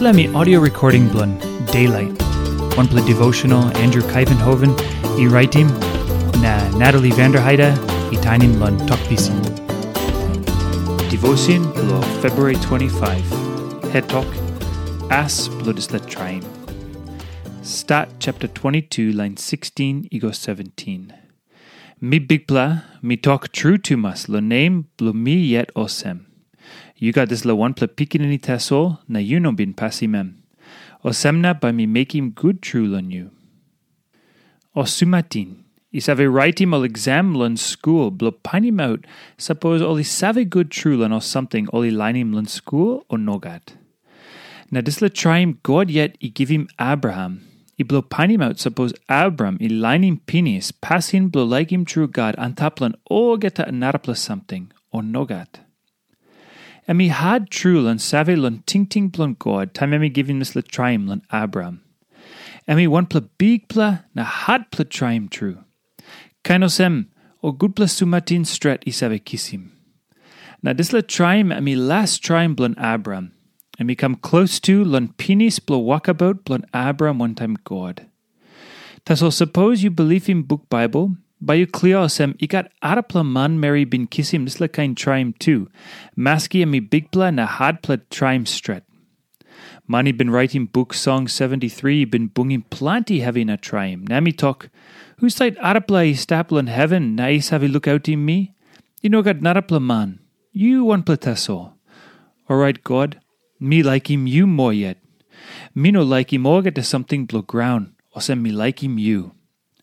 Me audio recording blun Daylight. One play devotional Andrew Kuyvenhoven, e writing na Natalie Vanderheide, e tinin blun talkpisin. Devotion blo February 25. Head talk. As bloodislet trying. Stat chapter 22, line 16, ego 17. Mi bigpla, mi talk true to mas, lo name blu mi yet osem. You got this la one pla pikinini taso, na you no bin passimem. Osemna by me making good true lon you. Osumatin, is have writing ol exam lon school, blo pinim out, suppose oli save good true lon or something oli linim lon school or nogat. Na this la try him God yet i give him Abraham. I blo pinim out suppose Abram i linim pinis, passin blo like him true God antaplan o geta narapla something, or nogat. Emi had true lan save lan ting ting blon God, time emi giving this la trium lan Abram. Emi one pla big pla na had pla trium true. Kainosem o good pla sumatin stret i save kissim. Na this la trium emi last trium blon Abram. Emi come close to lan pinis blo walkabout blon Abram one time God. Taso suppose you believe in book Bible, Bayu kliosem ikat arapla man Mary bin kisim nisla kain trium too. Maski ami bigpla na hadpla trium stret. Mani bin writing book song 73 bin bunging plenty heavy na trium. Nami talk. Who site arapla staplan heaven na is have look out in me? You know got narapla man. You one plataso. Alright God. Me like him you more yet. Me no like him or get to something blow ground. Or me like him you.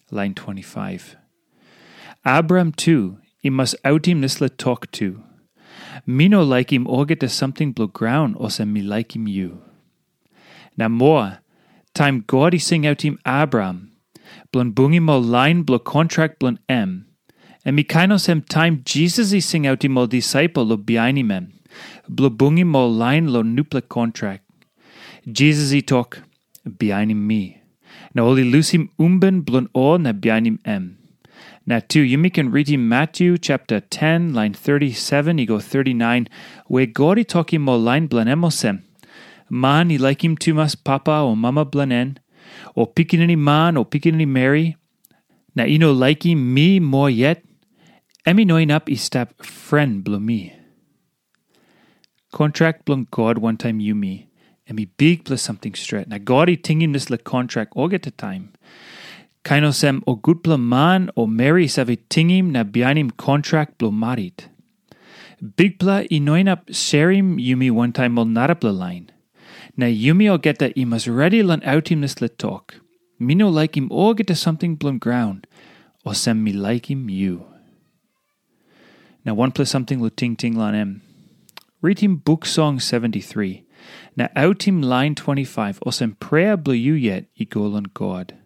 Line 25. Abram too, i must out him nisla talk to. Me no like him or get to something blow ground or send me like him you. Now more, time God he sing out him Abram, blon bungi mo line blow contract blon em, and me kainos hem time Jesus he sing out him all disciple lo behind him em, blow bungi mo line lo nupla contract. Jesus he talk, behind me. Now only lose him umben blon all na behind em. Now, too, you can read in Matthew chapter 10, line 37, ego 39, where God is talking more line blanemosem. Man, he like him too mas papa or mama blanen, or picking any man or picking any Mary. Now, know, like him me more yet, emi is step friend blo me. Contract blon God one time you me, me big plus something straight. Now, God he tinging this le contract all get the time. Kainosem o gutpla man o Mary save tingim na bianim contract blo marit. Bigpla inoinap sharim yumi one time ol narapla line. Na yumi o geta imas ready lan outim this talk. Mino o geta something blon ground. O sem mi like him you. Now one plus something lo ting lan em. Read him book song 73. Na outim line 25. O sem prayer blo you yet, golan God.